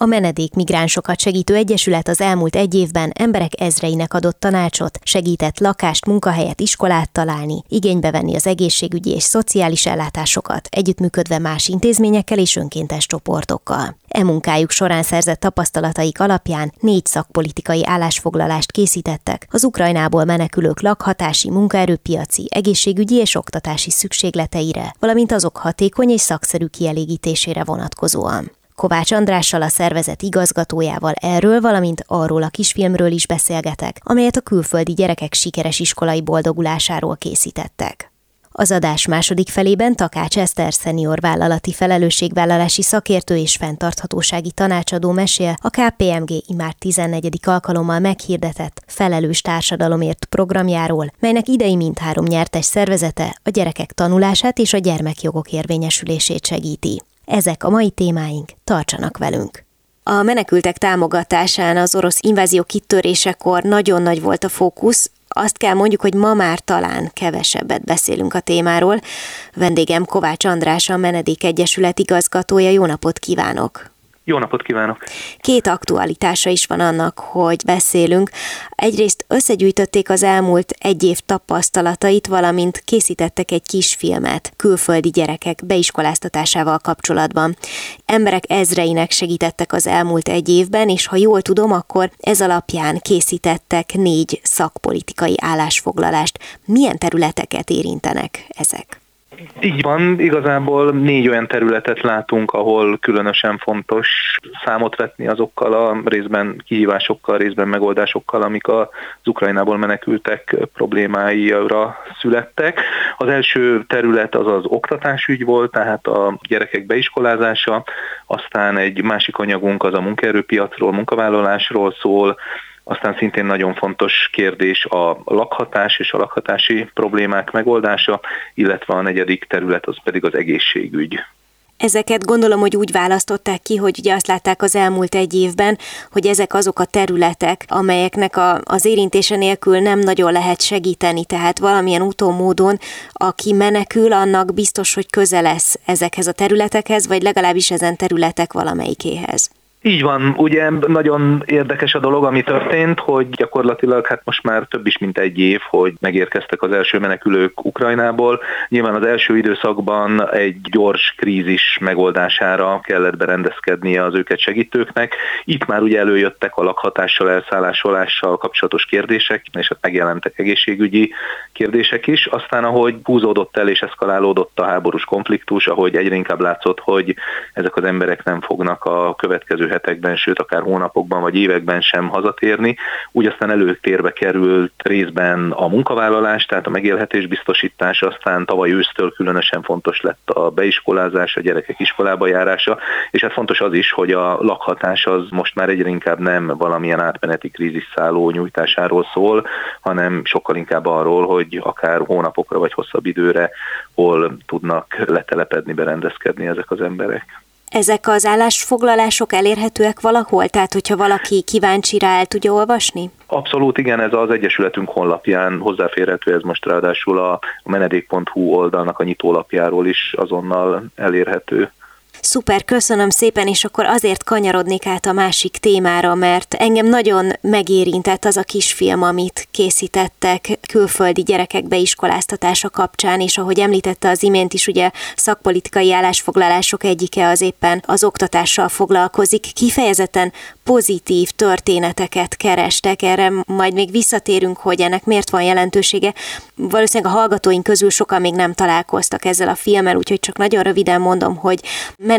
A menedék migránsokat segítő egyesület az elmúlt egy évben emberek ezreinek adott tanácsot, segített lakást, munkahelyet, iskolát találni, igénybe venni az egészségügyi és szociális ellátásokat, együttműködve más intézményekkel és önkéntes csoportokkal. E munkájuk során szerzett tapasztalataik alapján négy szakpolitikai állásfoglalást készítettek az Ukrajnából menekülők lakhatási, munkaerőpiaci, egészségügyi és oktatási szükségleteire, valamint azok hatékony és szakszerű kielégítésére vonatkozóan. Kovács Andrással, a szervezet igazgatójával erről, valamint arról a kisfilmről is beszélgetek, amelyet a külföldi gyerekek sikeres iskolai boldogulásáról készítettek. Az adás második felében Takács Eszter szenior vállalati felelősségvállalási szakértő és fenntarthatósági tanácsadó mesél a KPMG imár 14. alkalommal meghirdetett Felelős Társadalomért programjáról, melynek idei mindhárom nyertes szervezete a gyerekek tanulását és a gyermekjogok érvényesülését segíti. Ezek a mai témáink, tartsanak velünk! A menekültek támogatásán az orosz invázió kitörésekor nagyon nagy volt a fókusz, azt kell mondjuk, hogy ma már talán kevesebbet beszélünk a témáról. Vendégem Kovács András, a Menedék Egyesület igazgatója. Jó napot kívánok! Jó napot kívánok! Két aktualitása is van annak, hogy beszélünk. Egyrészt összegyűjtötték az elmúlt egy év tapasztalatait, valamint készítettek egy kisfilmet külföldi gyerekek beiskoláztatásával kapcsolatban. Emberek ezreinek segítettek az elmúlt egy évben, és ha jól tudom, akkor ez alapján készítettek négy szakpolitikai állásfoglalást. Milyen területeket érintenek ezek? Így van, igazából négy olyan területet látunk, ahol különösen fontos számot vetni azokkal a részben kihívásokkal, részben megoldásokkal, amik az Ukrajnából menekültek problémáira születtek. Az első terület az az oktatásügy volt, tehát a gyerekek beiskolázása, aztán egy másik anyagunk az a munkaerőpiacról, munkavállalásról szól, aztán szintén nagyon fontos kérdés a lakhatás és a lakhatási problémák megoldása, illetve a negyedik terület az pedig az egészségügy. Ezeket gondolom, hogy úgy választották ki, hogy ugye azt látták az elmúlt egy évben, hogy ezek azok a területek, amelyeknek a, az érintése nélkül nem nagyon lehet segíteni, tehát valamilyen úton módon, aki menekül, annak biztos, hogy köze lesz ezekhez a területekhez, vagy legalábbis ezen területek valamelyikéhez. Így van, ugye nagyon érdekes a dolog, ami történt, hogy gyakorlatilag hát most már több is mint egy év, hogy megérkeztek az első menekülők Ukrajnából. Nyilván az első időszakban egy gyors krízis megoldására kellett berendezkednie az őket segítőknek. Itt már ugye előjöttek a lakhatással, elszállásolással kapcsolatos kérdések, és hát megjelentek egészségügyi kérdések is. Aztán ahogy húzódott el és eszkalálódott a háborús konfliktus, ahogy egyre inkább látszott, hogy ezek az emberek nem fognak a következő hetekben, sőt akár hónapokban vagy években sem hazatérni. Úgy aztán előtérbe került részben a munkavállalás, tehát a megélhetés biztosítás, aztán tavaly ősztől különösen fontos lett a beiskolázás, a gyerekek iskolába járása, és hát fontos az is, hogy a lakhatás az most már egyre inkább nem valamilyen átmeneti krízisszálló nyújtásáról szól, hanem sokkal inkább arról, hogy akár hónapokra vagy hosszabb időre hol tudnak letelepedni, berendezkedni ezek az emberek. Ezek az állásfoglalások elérhetőek valahol? Tehát, hogyha valaki kíváncsi rá, el tudja olvasni? Abszolút igen, ez az Egyesületünk honlapján hozzáférhető, ez most ráadásul a menedék.hu oldalnak a nyitólapjáról is azonnal elérhető. Szuper, köszönöm szépen, és akkor azért kanyarodnék át a másik témára, mert engem nagyon megérintett az a kisfilm, amit készítettek külföldi gyerekek beiskoláztatása kapcsán, és ahogy említette az imént is, ugye szakpolitikai állásfoglalások egyike az éppen az oktatással foglalkozik. Kifejezetten pozitív történeteket kerestek, erre majd még visszatérünk, hogy ennek miért van jelentősége. Valószínűleg a hallgatóink közül sokan még nem találkoztak ezzel a filmmel, úgyhogy csak nagyon röviden mondom, hogy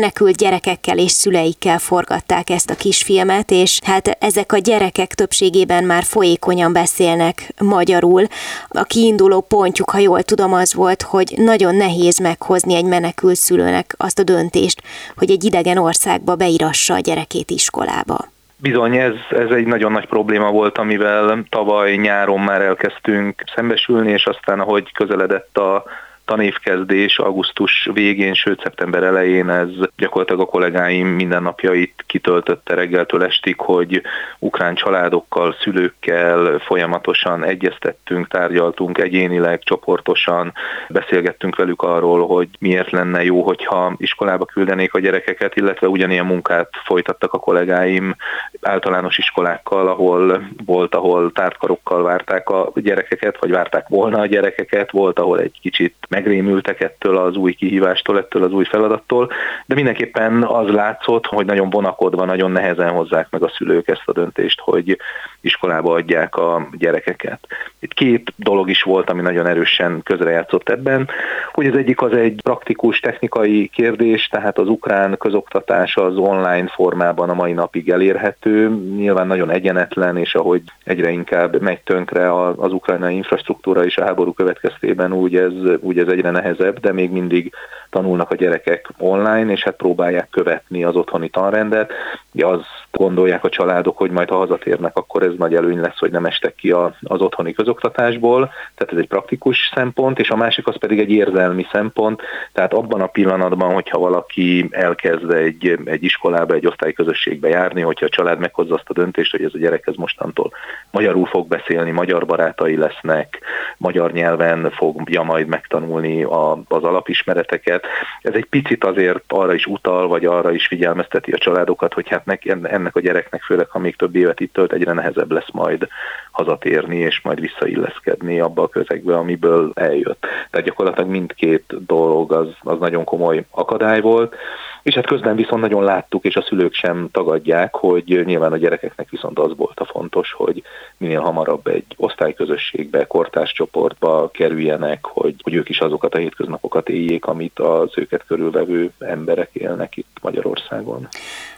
menekült gyerekekkel és szüleikkel forgatták ezt a kisfilmet, és hát ezek a gyerekek többségében már folyékonyan beszélnek magyarul. A kiinduló pontjuk, ha jól tudom, az volt, hogy nagyon nehéz meghozni egy menekült szülőnek azt a döntést, hogy egy idegen országba beirassa a gyerekét iskolába. Bizony, ez, ez egy nagyon nagy probléma volt, amivel tavaly nyáron már elkezdtünk szembesülni, és aztán ahogy közeledett a tanévkezdés augusztus végén, sőt szeptember elején ez gyakorlatilag a kollégáim mindennapjait kitöltötte reggeltől estig, hogy ukrán családokkal, szülőkkel folyamatosan egyeztettünk, tárgyaltunk egyénileg, csoportosan, beszélgettünk velük arról, hogy miért lenne jó, hogyha iskolába küldenék a gyerekeket, illetve ugyanilyen munkát folytattak a kollégáim általános iskolákkal, ahol volt, ahol tártkarokkal várták a gyerekeket, vagy várták volna a gyerekeket, volt, ahol egy kicsit megrémültek ettől az új kihívástól, ettől az új feladattól, de mindenképpen az látszott, hogy nagyon vonakodva, nagyon nehezen hozzák meg a szülők ezt a döntést, hogy iskolába adják a gyerekeket. Itt két dolog is volt, ami nagyon erősen közrejátszott ebben, hogy az egyik az egy praktikus technikai kérdés, tehát az ukrán közoktatás az online formában a mai napig elérhető, nyilván nagyon egyenetlen, és ahogy egyre inkább megy tönkre az ukrajnai infrastruktúra és a háború következtében úgy ez, úgy ez egyre nehezebb, de még mindig tanulnak a gyerekek online, és hát próbálják követni az otthoni tanrendet. Ugye azt gondolják a családok, hogy majd ha hazatérnek, akkor ez nagy előny lesz, hogy nem estek ki az otthoni közoktatásból, tehát ez egy praktikus szempont, és a másik az pedig egy érzelmi szempont, tehát abban a pillanatban, hogyha valaki elkezd egy, egy iskolába, egy osztályközösségbe járni, hogyha a család meghozza azt a döntést, hogy ez a gyerek ez mostantól magyarul fog beszélni, magyar barátai lesznek, magyar nyelven fogja majd megtanulni a, az alapismereteket. Ez egy picit azért arra is utal, vagy arra is figyelmezteti a családokat, hogy hát ennek a gyereknek, főleg ha még több évet itt tölt, egyre nehezebb lesz majd hazatérni, és majd visszailleszkedni abba a közegbe, amiből eljött. Tehát gyakorlatilag mindkét dolog az, az nagyon komoly akadály volt. És hát közben viszont nagyon láttuk, és a szülők sem tagadják, hogy nyilván a gyerekeknek viszont az volt a fontos, hogy minél hamarabb egy osztályközösségbe, kortáscsoportba kerüljenek, hogy, hogy ők is azokat a hétköznapokat éljék, amit az őket körülvevő emberek élnek itt Magyarországon.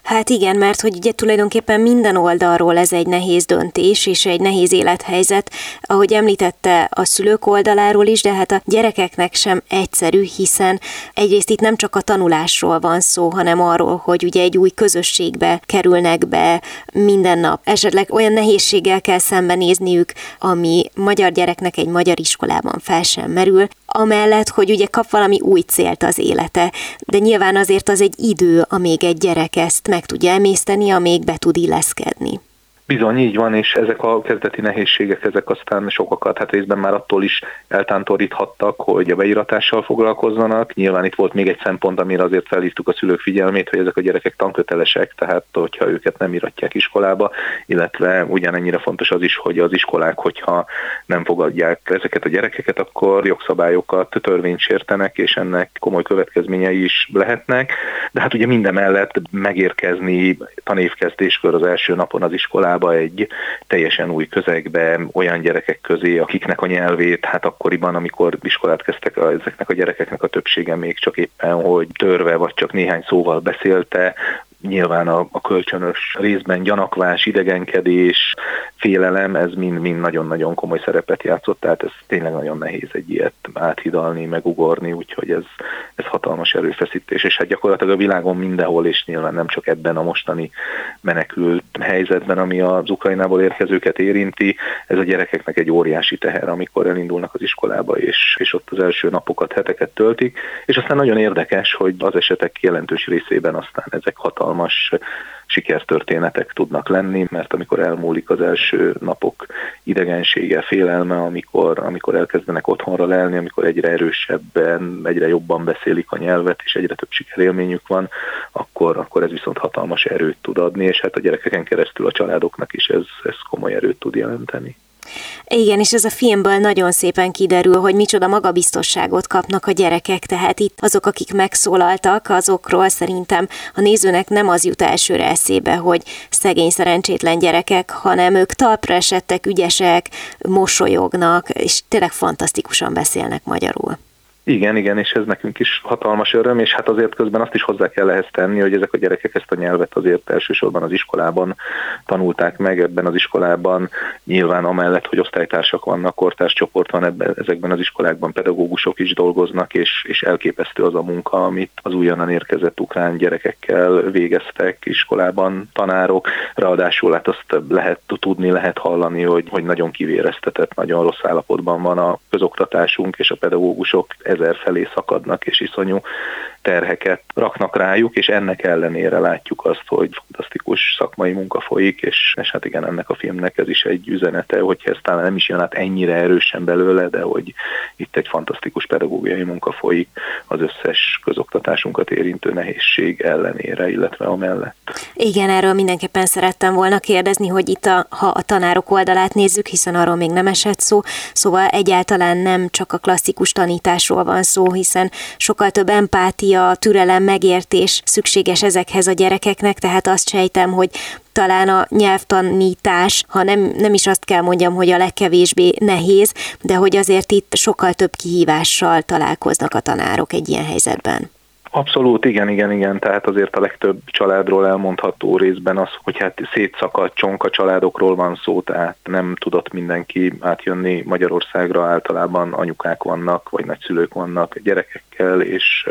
Hát igen, mert hogy ugye tulajdonképpen minden oldalról ez egy nehéz döntés és egy nehéz élethelyzet, ahogy említette a szülők oldaláról is, de hát a gyerekeknek sem egyszerű, hiszen egyrészt itt nem csak a tanulásról van hanem arról, hogy ugye egy új közösségbe kerülnek be minden nap. Esetleg olyan nehézséggel kell szembenézniük, ami magyar gyereknek egy magyar iskolában fel sem merül, amellett, hogy ugye kap valami új célt az élete. De nyilván azért az egy idő, amíg egy gyerek ezt meg tudja emészteni, amíg be tud illeszkedni. Bizony, így van, és ezek a kezdeti nehézségek, ezek aztán sokakat, hát részben már attól is eltántoríthattak, hogy a beíratással foglalkozzanak. Nyilván itt volt még egy szempont, amire azért felhívtuk a szülők figyelmét, hogy ezek a gyerekek tankötelesek, tehát hogyha őket nem iratják iskolába, illetve ugyanennyire fontos az is, hogy az iskolák, hogyha nem fogadják ezeket a gyerekeket, akkor jogszabályokat, törvényt sértenek, és ennek komoly következményei is lehetnek. De hát ugye minden mellett megérkezni tanévkezdéskor az első napon az iskolába, iskolába egy teljesen új közegbe, olyan gyerekek közé, akiknek a nyelvét, hát akkoriban, amikor iskolát kezdtek ezeknek a gyerekeknek a többsége még csak éppen, hogy törve vagy csak néhány szóval beszélte, nyilván a, a kölcsönös részben gyanakvás, idegenkedés, félelem, ez mind-mind nagyon-nagyon komoly szerepet játszott, tehát ez tényleg nagyon nehéz egy ilyet áthidalni, megugorni, úgyhogy ez, ez hatalmas erőfeszítés, és hát gyakorlatilag a világon mindenhol, és nyilván nem csak ebben a mostani menekült helyzetben, ami az Ukrajnából érkezőket érinti, ez a gyerekeknek egy óriási teher, amikor elindulnak az iskolába, és, és ott az első napokat, heteket töltik, és aztán nagyon érdekes, hogy az esetek jelentős részében aztán ezek hatalmas sikertörténetek tudnak lenni, mert amikor elmúlik az első napok idegensége, félelme, amikor, amikor elkezdenek otthonra lelni, amikor egyre erősebben, egyre jobban beszélik a nyelvet, és egyre több sikerélményük van, akkor, akkor ez viszont hatalmas erőt tud adni, és hát a gyerekeken keresztül a családoknak is ez, ez komoly erőt tud jelenteni. Igen, és ez a filmből nagyon szépen kiderül, hogy micsoda magabiztosságot kapnak a gyerekek, tehát itt azok, akik megszólaltak, azokról szerintem a nézőnek nem az jut elsőre eszébe, hogy szegény szerencsétlen gyerekek, hanem ők talpra esettek, ügyesek, mosolyognak, és tényleg fantasztikusan beszélnek magyarul. Igen, igen, és ez nekünk is hatalmas öröm, és hát azért közben azt is hozzá kell ehhez tenni, hogy ezek a gyerekek ezt a nyelvet azért elsősorban az iskolában tanulták meg, ebben az iskolában nyilván amellett, hogy osztálytársak vannak, kortárs csoport van ebben, ezekben az iskolákban, pedagógusok is dolgoznak, és, és elképesztő az a munka, amit az újonnan érkezett ukrán gyerekekkel végeztek iskolában tanárok, ráadásul hát azt lehet tudni, lehet hallani, hogy, hogy nagyon kivéreztetett, nagyon rossz állapotban van a közoktatásunk, és a pedagógusok ezer felé szakadnak, és iszonyú terheket raknak rájuk, és ennek ellenére látjuk azt, hogy fantasztikus szakmai munka folyik, és, és hát igen, ennek a filmnek ez is egy üzenete, hogyha ez talán nem is jön át ennyire erősen belőle, de hogy itt egy fantasztikus pedagógiai munka folyik az összes közoktatásunkat érintő nehézség ellenére, illetve amellett. Igen, erről mindenképpen szerettem volna kérdezni, hogy itt a, ha a tanárok oldalát nézzük, hiszen arról még nem esett szó, szóval egyáltalán nem csak a klasszikus tanításról van szó, hiszen sokkal több empátia, türelem, megértés szükséges ezekhez a gyerekeknek, tehát azt sejtem, hogy talán a nyelvtanítás, ha nem, nem is azt kell mondjam, hogy a legkevésbé nehéz, de hogy azért itt sokkal több kihívással találkoznak a tanárok egy ilyen helyzetben. Abszolút, igen, igen, igen. Tehát azért a legtöbb családról elmondható részben az, hogy hát szétszakadt csonka családokról van szó, tehát nem tudott mindenki átjönni Magyarországra, általában anyukák vannak, vagy nagyszülők vannak gyerekekkel, és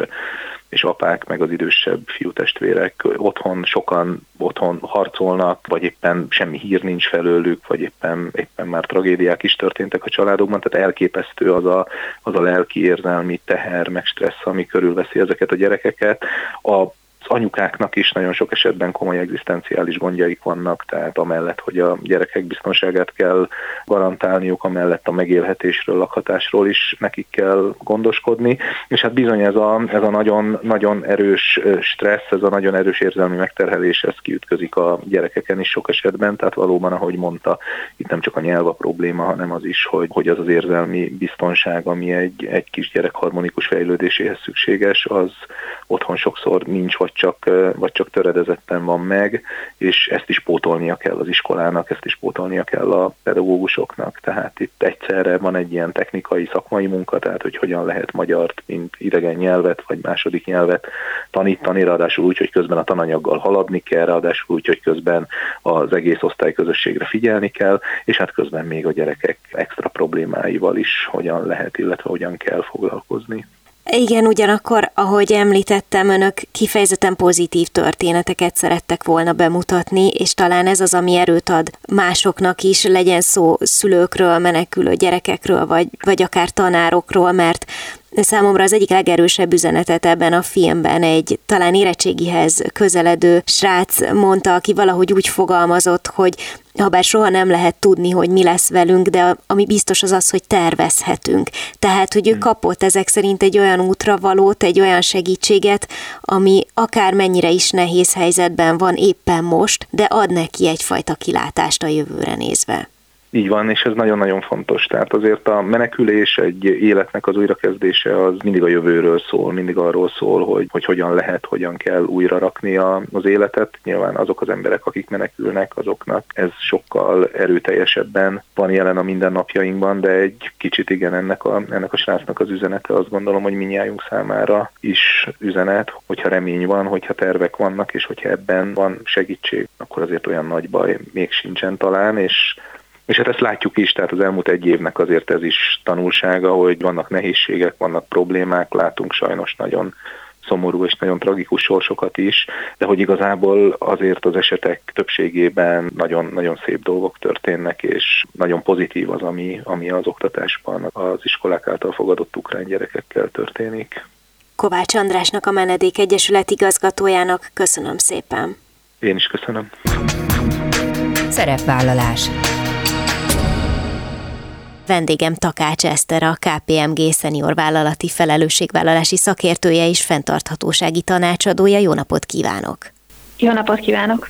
és apák, meg az idősebb fiútestvérek otthon sokan otthon harcolnak, vagy éppen semmi hír nincs felőlük, vagy éppen, éppen már tragédiák is történtek a családokban, tehát elképesztő az a, az a lelki érzelmi teher, meg stressz, ami körülveszi ezeket a gyerekeket. A anyukáknak is nagyon sok esetben komoly egzisztenciális gondjaik vannak, tehát amellett, hogy a gyerekek biztonságát kell garantálniuk, amellett a megélhetésről, lakhatásról is nekik kell gondoskodni, és hát bizony ez a, ez a nagyon, nagyon erős stressz, ez a nagyon erős érzelmi megterhelés, ez kiütközik a gyerekeken is sok esetben, tehát valóban, ahogy mondta, itt nem csak a nyelv a probléma, hanem az is, hogy, hogy az az érzelmi biztonság, ami egy, egy kis gyerek harmonikus fejlődéséhez szükséges, az otthon sokszor nincs, vagy csak, vagy csak töredezetten van meg, és ezt is pótolnia kell az iskolának, ezt is pótolnia kell a pedagógusoknak. Tehát itt egyszerre van egy ilyen technikai, szakmai munka, tehát hogy hogyan lehet magyart, mint idegen nyelvet, vagy második nyelvet tanítani, ráadásul úgy, hogy közben a tananyaggal haladni kell, ráadásul úgy, hogy közben az egész osztályközösségre figyelni kell, és hát közben még a gyerekek extra problémáival is hogyan lehet, illetve hogyan kell foglalkozni. Igen, ugyanakkor, ahogy említettem, önök kifejezetten pozitív történeteket szerettek volna bemutatni, és talán ez az, ami erőt ad másoknak is, legyen szó szülőkről, menekülő gyerekekről, vagy, vagy akár tanárokról, mert Számomra az egyik legerősebb üzenetet ebben a filmben egy talán érettségihez közeledő srác mondta, aki valahogy úgy fogalmazott, hogy ha bár soha nem lehet tudni, hogy mi lesz velünk, de ami biztos az az, hogy tervezhetünk. Tehát, hogy ő hmm. kapott ezek szerint egy olyan útra valót, egy olyan segítséget, ami akár mennyire is nehéz helyzetben van éppen most, de ad neki egyfajta kilátást a jövőre nézve. Így van, és ez nagyon-nagyon fontos. Tehát azért a menekülés, egy életnek az újrakezdése az mindig a jövőről szól, mindig arról szól, hogy, hogy hogyan lehet, hogyan kell újra rakni a, az életet. Nyilván azok az emberek, akik menekülnek, azoknak ez sokkal erőteljesebben van jelen a mindennapjainkban, de egy kicsit igen, ennek a, ennek a srácnak az üzenete azt gondolom, hogy minnyájunk számára is üzenet, hogyha remény van, hogyha tervek vannak, és hogyha ebben van segítség, akkor azért olyan nagy baj még sincsen talán, és és hát ezt látjuk is, tehát az elmúlt egy évnek azért ez is tanulsága, hogy vannak nehézségek, vannak problémák, látunk sajnos nagyon szomorú és nagyon tragikus sorsokat is, de hogy igazából azért az esetek többségében nagyon, nagyon szép dolgok történnek, és nagyon pozitív az, ami, ami az oktatásban az iskolák által fogadott ukrán gyerekekkel történik. Kovács Andrásnak a Menedék Egyesület igazgatójának köszönöm szépen. Én is köszönöm. Szerepvállalás. Vendégem Takács Eszter, a KPMG szenior vállalati felelősségvállalási szakértője és fenntarthatósági tanácsadója. Jó napot kívánok! Jó napot kívánok!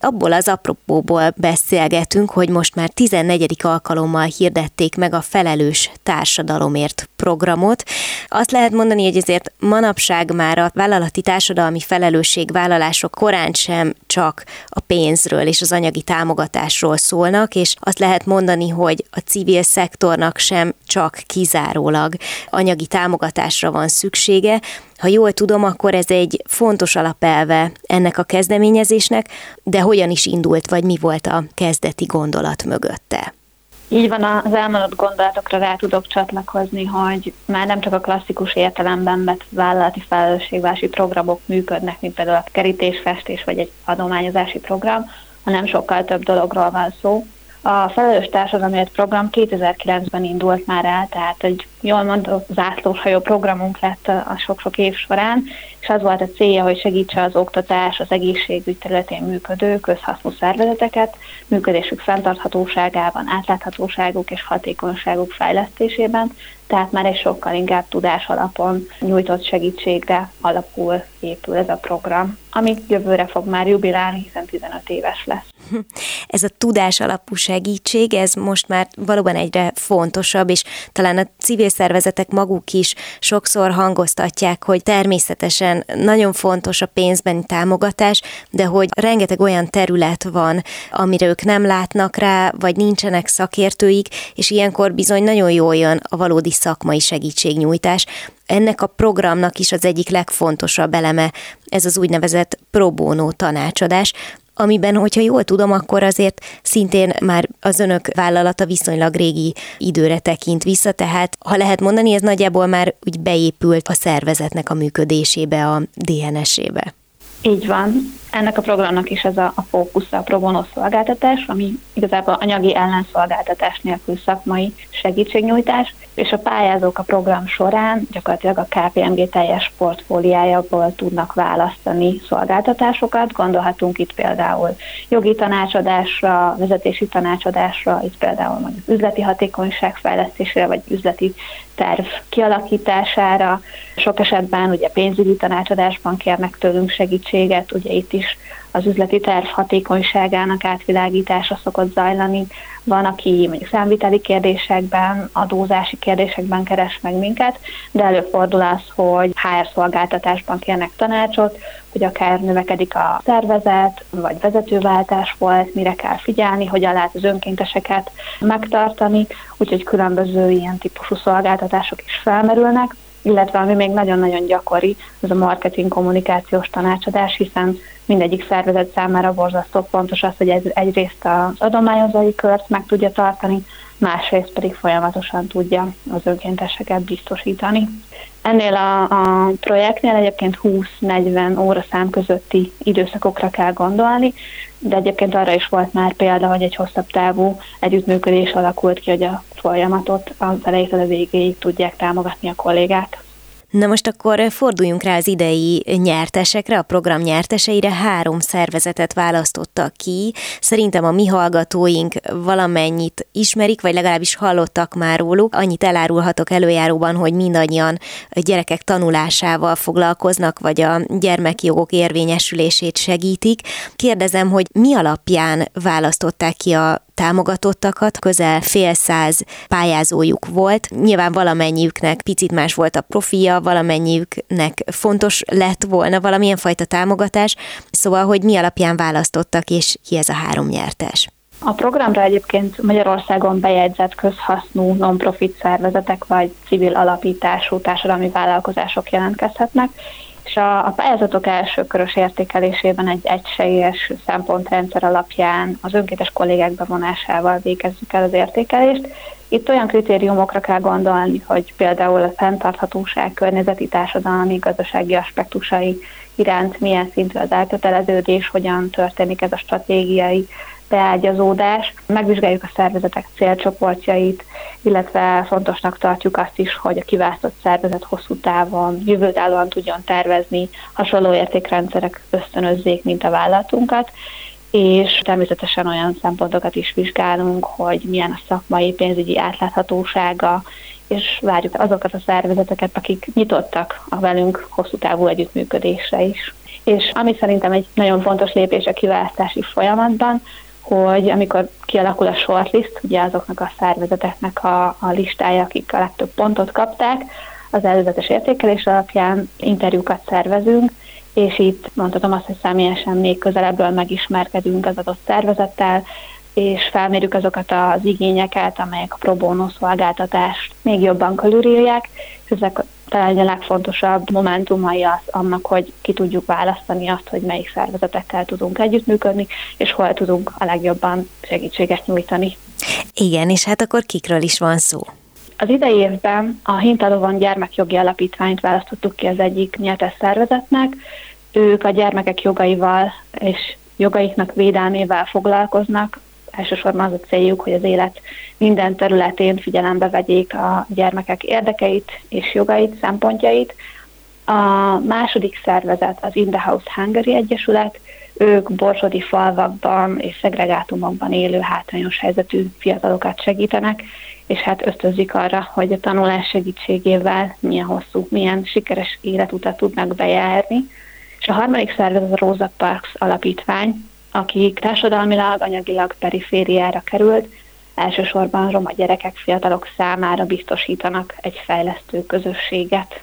Abból az apropóból beszélgetünk, hogy most már 14. alkalommal hirdették meg a Felelős Társadalomért programot. Azt lehet mondani, hogy ezért manapság már a vállalati társadalmi felelősségvállalások korán sem csak a pénzről és az anyagi támogatásról szólnak, és azt lehet mondani, hogy a civil szektornak sem csak kizárólag anyagi támogatásra van szüksége, ha jól tudom, akkor ez egy fontos alapelve ennek a kezdeményezésnek, de hogyan is indult, vagy mi volt a kezdeti gondolat mögötte? Így van, az elmondott gondolatokra rá tudok csatlakozni, hogy már nem csak a klasszikus értelemben vett vállalati felelősségvási programok működnek, mint például a kerítésfestés vagy egy adományozási program, hanem sokkal több dologról van szó. A Felelős Társadalomért program 2009-ben indult már el, tehát egy jól mondott zászlóshajó programunk lett a sok-sok év során, és az volt a célja, hogy segítse az oktatás, az egészségügy területén működő közhasznú szervezeteket, működésük fenntarthatóságában, átláthatóságuk és hatékonyságuk fejlesztésében, tehát már egy sokkal inkább tudás alapon nyújtott segítségre alapul épül ez a program, ami jövőre fog már jubilálni, hiszen 15 éves lesz. Ez a tudás alapú segítség, ez most már valóban egyre fontosabb, és talán a civil szervezetek maguk is sokszor hangoztatják, hogy természetesen nagyon fontos a pénzbeni támogatás, de hogy rengeteg olyan terület van, amire ők nem látnak rá, vagy nincsenek szakértőik, és ilyenkor bizony nagyon jól jön a valódi szakmai segítségnyújtás. Ennek a programnak is az egyik legfontosabb eleme ez az úgynevezett pro bono tanácsadás, amiben, hogyha jól tudom, akkor azért szintén már az önök vállalata viszonylag régi időre tekint vissza, tehát ha lehet mondani, ez nagyjából már úgy beépült a szervezetnek a működésébe, a DNS-ébe. Így van. Ennek a programnak is ez a, a fókusz a pro szolgáltatás, ami igazából anyagi ellenszolgáltatás nélkül szakmai segítségnyújtás, és a pályázók a program során gyakorlatilag a KPMG teljes portfóliájából tudnak választani szolgáltatásokat. Gondolhatunk itt például jogi tanácsadásra, vezetési tanácsadásra, itt például mondjuk üzleti hatékonyság fejlesztésére, vagy üzleti terv kialakítására. Sok esetben ugye pénzügyi tanácsadásban kérnek tőlünk segítséget, ugye itt is az üzleti terv hatékonyságának átvilágítása szokott zajlani. Van, aki mondjuk számviteli kérdésekben, adózási kérdésekben keres meg minket, de előfordul az, hogy HR szolgáltatásban kérnek tanácsot, hogy akár növekedik a szervezet, vagy vezetőváltás volt, mire kell figyelni, hogyan lehet az önkénteseket megtartani, úgyhogy különböző ilyen típusú szolgáltatások is felmerülnek illetve ami még nagyon-nagyon gyakori, az a marketing kommunikációs tanácsadás, hiszen mindegyik szervezet számára borzasztó fontos az, hogy ez egyrészt az adományozói kört meg tudja tartani, másrészt pedig folyamatosan tudja az önkénteseket biztosítani. Ennél a, a projektnél egyébként 20-40 óra szám közötti időszakokra kell gondolni, de egyébként arra is volt már példa, hogy egy hosszabb távú együttműködés alakult ki, hogy a folyamatot az elejétől a végéig tudják támogatni a kollégák. Na most akkor forduljunk rá az idei nyertesekre, a program nyerteseire. Három szervezetet választottak ki. Szerintem a mi hallgatóink valamennyit ismerik, vagy legalábbis hallottak már róluk. Annyit elárulhatok előjáróban, hogy mindannyian gyerekek tanulásával foglalkoznak, vagy a gyermekjogok érvényesülését segítik. Kérdezem, hogy mi alapján választották ki a támogatottakat, közel fél száz pályázójuk volt. Nyilván valamennyiüknek picit más volt a profilja, valamennyiüknek fontos lett volna valamilyen fajta támogatás, szóval, hogy mi alapján választottak, és ki ez a három nyertes. A programra egyébként Magyarországon bejegyzett közhasznú non-profit szervezetek vagy civil alapítású társadalmi vállalkozások jelentkezhetnek, és a, a pályázatok első körös értékelésében egy egységes szempontrendszer alapján az önkéntes kollégák bevonásával végezzük el az értékelést. Itt olyan kritériumokra kell gondolni, hogy például a fenntarthatóság, környezeti, társadalmi, gazdasági aspektusai iránt milyen szintű az elköteleződés, hogyan történik ez a stratégiai beágyazódás. Megvizsgáljuk a szervezetek célcsoportjait, illetve fontosnak tartjuk azt is, hogy a kiválasztott szervezet hosszú távon, jövőtállóan tudjon tervezni, hasonló értékrendszerek ösztönözzék, mint a vállalatunkat, és természetesen olyan szempontokat is vizsgálunk, hogy milyen a szakmai pénzügyi átláthatósága, és várjuk azokat a szervezeteket, akik nyitottak a velünk hosszú távú együttműködésre is. és ami szerintem egy nagyon fontos lépés a kiválasztási folyamatban, hogy amikor kialakul a shortlist, ugye azoknak a szervezeteknek a, a listája, akik a legtöbb pontot kapták, az előzetes értékelés alapján interjúkat szervezünk, és itt mondhatom azt, hogy személyesen még közelebbről megismerkedünk az adott szervezettel, és felmérjük azokat az igényeket, amelyek a pro bono szolgáltatást még jobban körülírják, és ezek talán a legfontosabb momentumai az annak, hogy ki tudjuk választani azt, hogy melyik szervezetekkel tudunk együttműködni, és hol tudunk a legjobban segítséget nyújtani. Igen, és hát akkor kikről is van szó? Az idei évben a Hintalovon Gyermekjogi Alapítványt választottuk ki az egyik nyertes szervezetnek. Ők a gyermekek jogaival és jogaiknak védelmével foglalkoznak, elsősorban az a céljuk, hogy az élet minden területén figyelembe vegyék a gyermekek érdekeit és jogait, szempontjait. A második szervezet az In the House Hungary Egyesület, ők borsodi falvakban és szegregátumokban élő hátrányos helyzetű fiatalokat segítenek, és hát ösztönzik arra, hogy a tanulás segítségével milyen hosszú, milyen sikeres életutat tudnak bejárni. És a harmadik szervezet a Rosa Parks alapítvány, akik társadalmilag, anyagilag perifériára került, elsősorban roma gyerekek, fiatalok számára biztosítanak egy fejlesztő közösséget.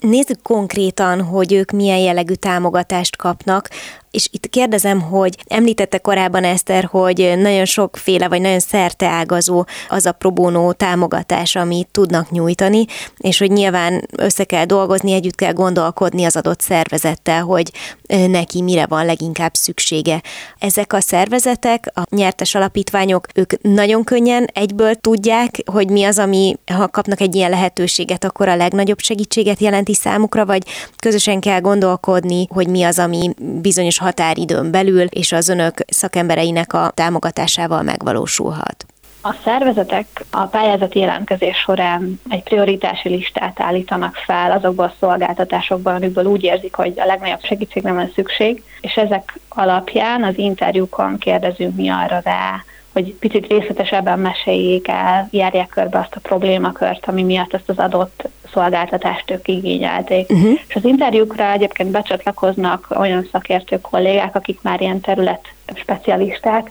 Nézzük konkrétan, hogy ők milyen jellegű támogatást kapnak és itt kérdezem, hogy említette korábban Eszter, hogy nagyon sokféle vagy nagyon szerteágazó az a probónó támogatás, amit tudnak nyújtani, és hogy nyilván össze kell dolgozni, együtt kell gondolkodni az adott szervezettel, hogy neki mire van leginkább szüksége. Ezek a szervezetek, a nyertes alapítványok, ők nagyon könnyen egyből tudják, hogy mi az, ami, ha kapnak egy ilyen lehetőséget, akkor a legnagyobb segítséget jelenti számukra, vagy közösen kell gondolkodni, hogy mi az, ami bizonyos határidőn belül és az önök szakembereinek a támogatásával megvalósulhat. A szervezetek a pályázati jelentkezés során egy prioritási listát állítanak fel azokból a szolgáltatásokban, amikből úgy érzik, hogy a legnagyobb segítségre van szükség, és ezek alapján az interjúkon kérdezünk mi arra rá, hogy picit részletesebben meséljék el, járják körbe azt a problémakört, ami miatt ezt az adott szolgáltatást ők igényelték. Uh-huh. És az interjúkra egyébként becsatlakoznak olyan szakértő kollégák, akik már ilyen terület specialisták,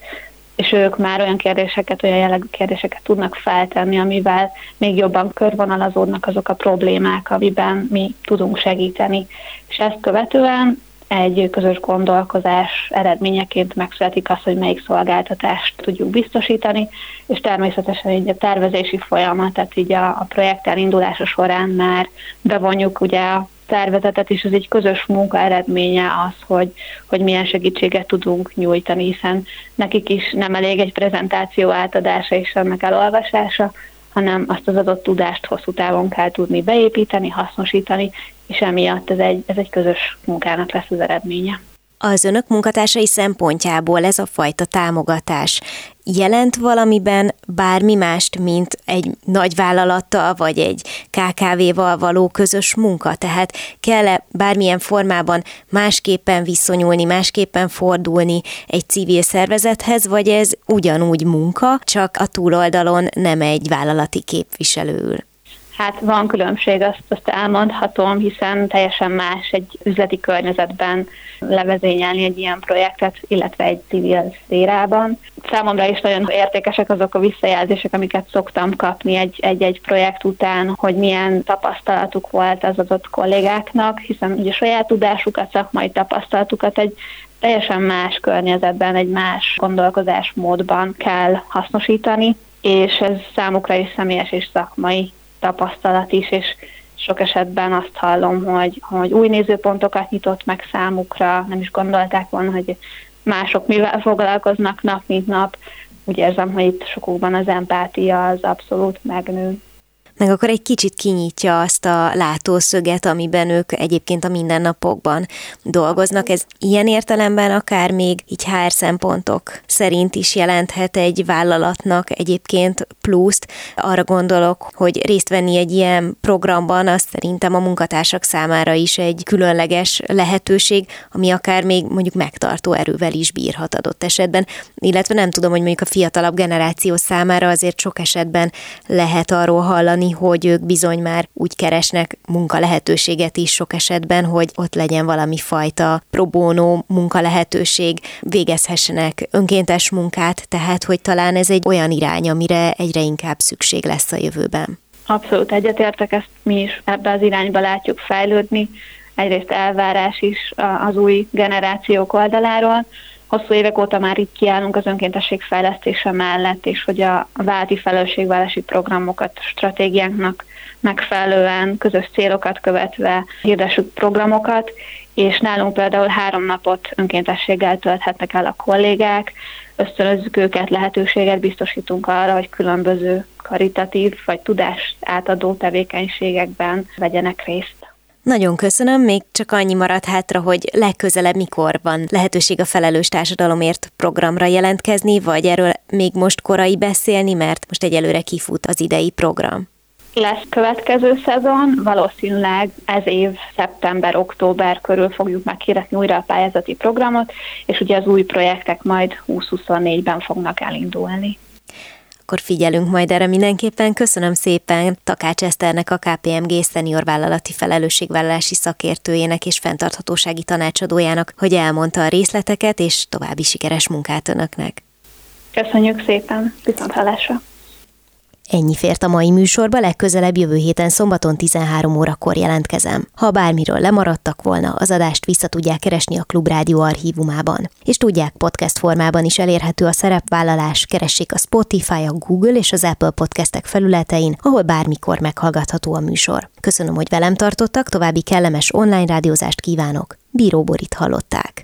és ők már olyan kérdéseket, olyan jellegű kérdéseket tudnak feltenni, amivel még jobban körvonalazódnak azok a problémák, amiben mi tudunk segíteni. És ezt követően egy közös gondolkozás eredményeként megszületik az, hogy melyik szolgáltatást tudjuk biztosítani, és természetesen így a tervezési folyamat, tehát így a, a projekt elindulása során már bevonjuk ugye a szervezetet, és ez egy közös munka eredménye az, hogy, hogy milyen segítséget tudunk nyújtani, hiszen nekik is nem elég egy prezentáció átadása és annak elolvasása, hanem azt az adott tudást hosszú távon kell tudni beépíteni, hasznosítani, és emiatt ez egy, ez egy közös munkának lesz az eredménye. Az önök munkatársai szempontjából ez a fajta támogatás jelent valamiben bármi mást, mint egy nagy vállalattal vagy egy KKV-val való közös munka? Tehát kell-e bármilyen formában másképpen viszonyulni, másképpen fordulni egy civil szervezethez, vagy ez ugyanúgy munka, csak a túloldalon nem egy vállalati képviselő ül? Hát van különbség, azt, azt elmondhatom, hiszen teljesen más egy üzleti környezetben levezényelni egy ilyen projektet, illetve egy civil szférában. Számomra is nagyon értékesek azok a visszajelzések, amiket szoktam kapni egy-egy projekt után, hogy milyen tapasztalatuk volt az adott kollégáknak, hiszen ugye saját tudásukat, szakmai tapasztalatukat egy teljesen más környezetben, egy más gondolkozásmódban kell hasznosítani, és ez számukra is személyes és szakmai tapasztalat is, és sok esetben azt hallom, hogy, hogy új nézőpontokat nyitott meg számukra, nem is gondolták volna, hogy mások mivel foglalkoznak nap, mint nap. Úgy érzem, hogy itt sokukban az empátia az abszolút megnő meg akkor egy kicsit kinyitja azt a látószöget, amiben ők egyébként a mindennapokban dolgoznak. Ez ilyen értelemben akár még így HR szempontok szerint is jelenthet egy vállalatnak egyébként pluszt. Arra gondolok, hogy részt venni egy ilyen programban, az szerintem a munkatársak számára is egy különleges lehetőség, ami akár még mondjuk megtartó erővel is bírhat adott esetben, illetve nem tudom, hogy mondjuk a fiatalabb generáció számára azért sok esetben lehet arról hallani, érteni, hogy ők bizony már úgy keresnek munka lehetőséget is sok esetben, hogy ott legyen valami fajta pro munka lehetőség, végezhessenek önkéntes munkát, tehát hogy talán ez egy olyan irány, amire egyre inkább szükség lesz a jövőben. Abszolút egyetértek, ezt mi is ebbe az irányba látjuk fejlődni. Egyrészt elvárás is az új generációk oldaláról, hosszú évek óta már itt kiállunk az önkéntesség fejlesztése mellett, és hogy a válti felelősségvállási programokat, stratégiánknak megfelelően, közös célokat követve hirdessük programokat, és nálunk például három napot önkéntességgel tölthetnek el a kollégák, ösztönözzük őket, lehetőséget biztosítunk arra, hogy különböző karitatív vagy tudást átadó tevékenységekben vegyenek részt. Nagyon köszönöm, még csak annyi maradt hátra, hogy legközelebb mikor van lehetőség a Felelős Társadalomért programra jelentkezni, vagy erről még most korai beszélni, mert most egyelőre kifut az idei program. Lesz következő szezon, valószínűleg ez év szeptember-október körül fogjuk meghirdetni újra a pályázati programot, és ugye az új projektek majd 2024-ben fognak elindulni akkor figyelünk majd erre mindenképpen. Köszönöm szépen Takács Eszternek, a KPMG szenior vállalati felelősségvállalási szakértőjének és fenntarthatósági tanácsadójának, hogy elmondta a részleteket, és további sikeres munkát önöknek. Köszönjük szépen, viszont hallásra! Ennyi fért a mai műsorba, legközelebb jövő héten szombaton 13 órakor jelentkezem. Ha bármiről lemaradtak volna, az adást vissza tudják keresni a Klubrádió archívumában. És tudják, podcast formában is elérhető a szerepvállalás, keressék a Spotify, a Google és az Apple podcastek felületein, ahol bármikor meghallgatható a műsor. Köszönöm, hogy velem tartottak, további kellemes online rádiózást kívánok. Bíró Borit hallották.